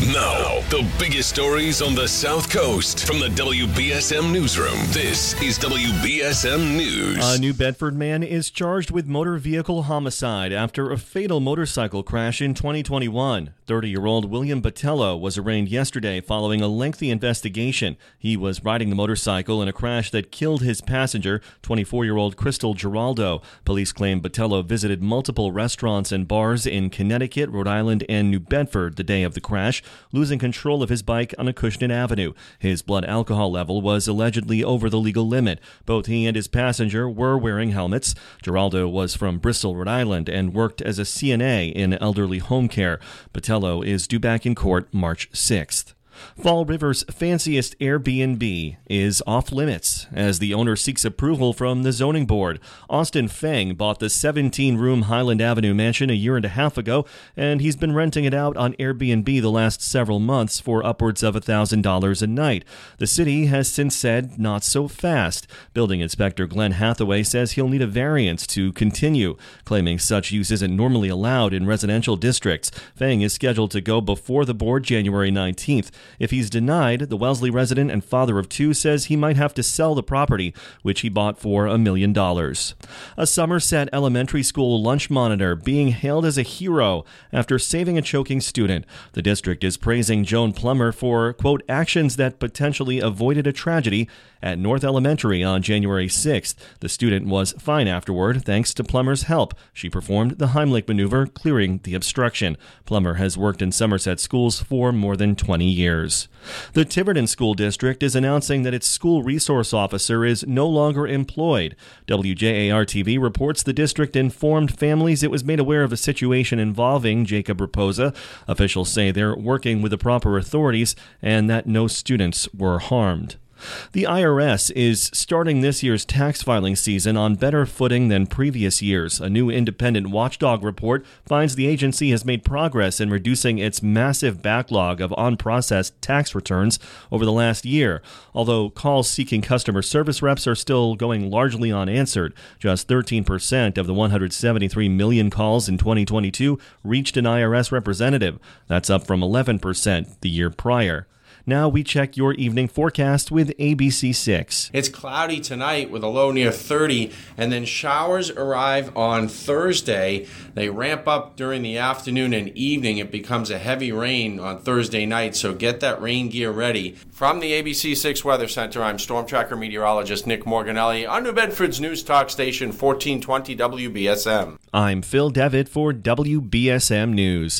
Now, the biggest stories on the South Coast from the WBSM Newsroom. This is WBSM News. A New Bedford man is charged with motor vehicle homicide after a fatal motorcycle crash in 2021. 30 year old William Botello was arraigned yesterday following a lengthy investigation. He was riding the motorcycle in a crash that killed his passenger, 24 year old Crystal Giraldo. Police claim Botello visited multiple restaurants and bars in Connecticut, Rhode Island, and New Bedford the day of the crash losing control of his bike on a Acushnet Avenue. His blood alcohol level was allegedly over the legal limit. Both he and his passenger were wearing helmets. Geraldo was from Bristol, Rhode Island, and worked as a CNA in elderly home care. Botello is due back in court March 6th. Fall River's fanciest Airbnb is off limits as the owner seeks approval from the zoning board. Austin Feng bought the 17 room Highland Avenue mansion a year and a half ago, and he's been renting it out on Airbnb the last several months for upwards of $1,000 a night. The city has since said not so fast. Building inspector Glenn Hathaway says he'll need a variance to continue, claiming such use isn't normally allowed in residential districts. Feng is scheduled to go before the board January 19th. If he's denied, the Wellesley resident and father of two says he might have to sell the property, which he bought for a million dollars. A Somerset elementary school lunch monitor being hailed as a hero after saving a choking student. The district is praising Joan Plummer for, quote, actions that potentially avoided a tragedy at North Elementary on January 6th. The student was fine afterward thanks to Plummer's help. She performed the Heimlich maneuver, clearing the obstruction. Plummer has worked in Somerset schools for more than 20 years. The Tiverton School District is announcing that its school resource officer is no longer employed. WJAR TV reports the district informed families it was made aware of a situation involving Jacob Raposa. Officials say they're working with the proper authorities and that no students were harmed. The IRS is starting this year's tax filing season on better footing than previous years. A new independent watchdog report finds the agency has made progress in reducing its massive backlog of unprocessed tax returns over the last year. Although calls seeking customer service reps are still going largely unanswered, just 13% of the 173 million calls in 2022 reached an IRS representative. That's up from 11% the year prior. Now we check your evening forecast with ABC6. It's cloudy tonight with a low near 30, and then showers arrive on Thursday. They ramp up during the afternoon and evening. It becomes a heavy rain on Thursday night, so get that rain gear ready. From the ABC6 Weather Center, I'm Storm Tracker meteorologist Nick Morganelli on New Bedford's News Talk Station 1420 WBSM. I'm Phil Devitt for WBSM News.